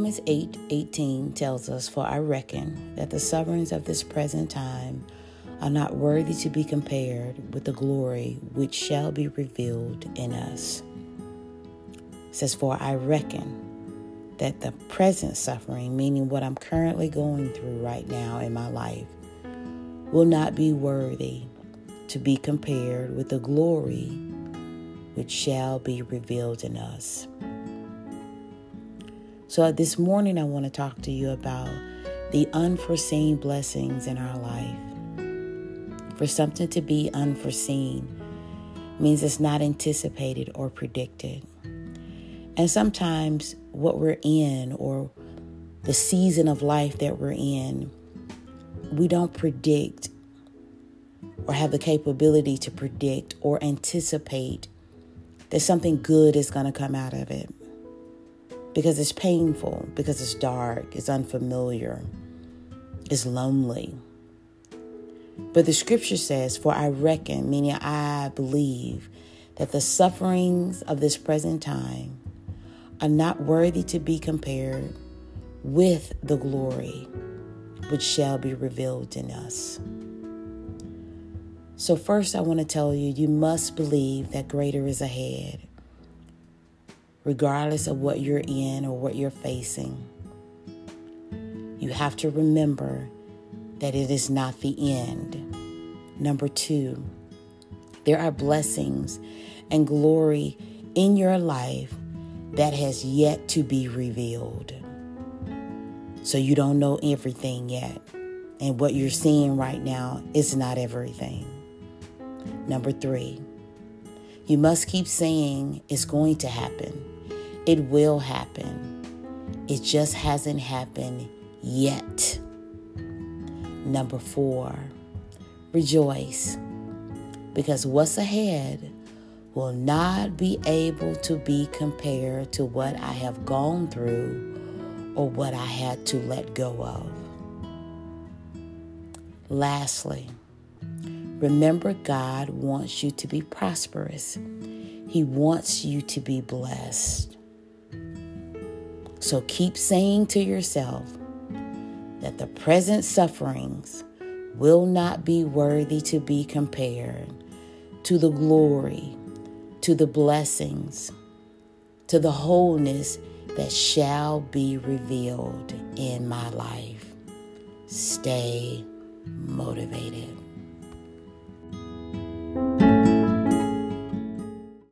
Romans 8 18 tells us, For I reckon that the sufferings of this present time are not worthy to be compared with the glory which shall be revealed in us. It says, For I reckon that the present suffering, meaning what I'm currently going through right now in my life, will not be worthy to be compared with the glory which shall be revealed in us. So, this morning, I want to talk to you about the unforeseen blessings in our life. For something to be unforeseen means it's not anticipated or predicted. And sometimes what we're in or the season of life that we're in, we don't predict or have the capability to predict or anticipate that something good is going to come out of it because it's painful, because it's dark, it's unfamiliar, it's lonely. But the scripture says, For I reckon, meaning I believe, that the sufferings of this present time are not worthy to be compared with the glory which shall be revealed in us. So, first, I want to tell you, you must believe that greater is ahead, regardless of what you're in or what you're facing. You have to remember that it is not the end. Number two, there are blessings and glory in your life that has yet to be revealed. So you don't know everything yet. And what you're seeing right now is not everything. Number three, you must keep saying it's going to happen. It will happen. It just hasn't happened yet. Number four, rejoice because what's ahead will not be able to be compared to what I have gone through or what I had to let go of. Lastly, remember God wants you to be prosperous. He wants you to be blessed. So keep saying to yourself that the present sufferings will not be worthy to be compared to the glory to the blessings, to the wholeness that shall be revealed in my life. Stay motivated.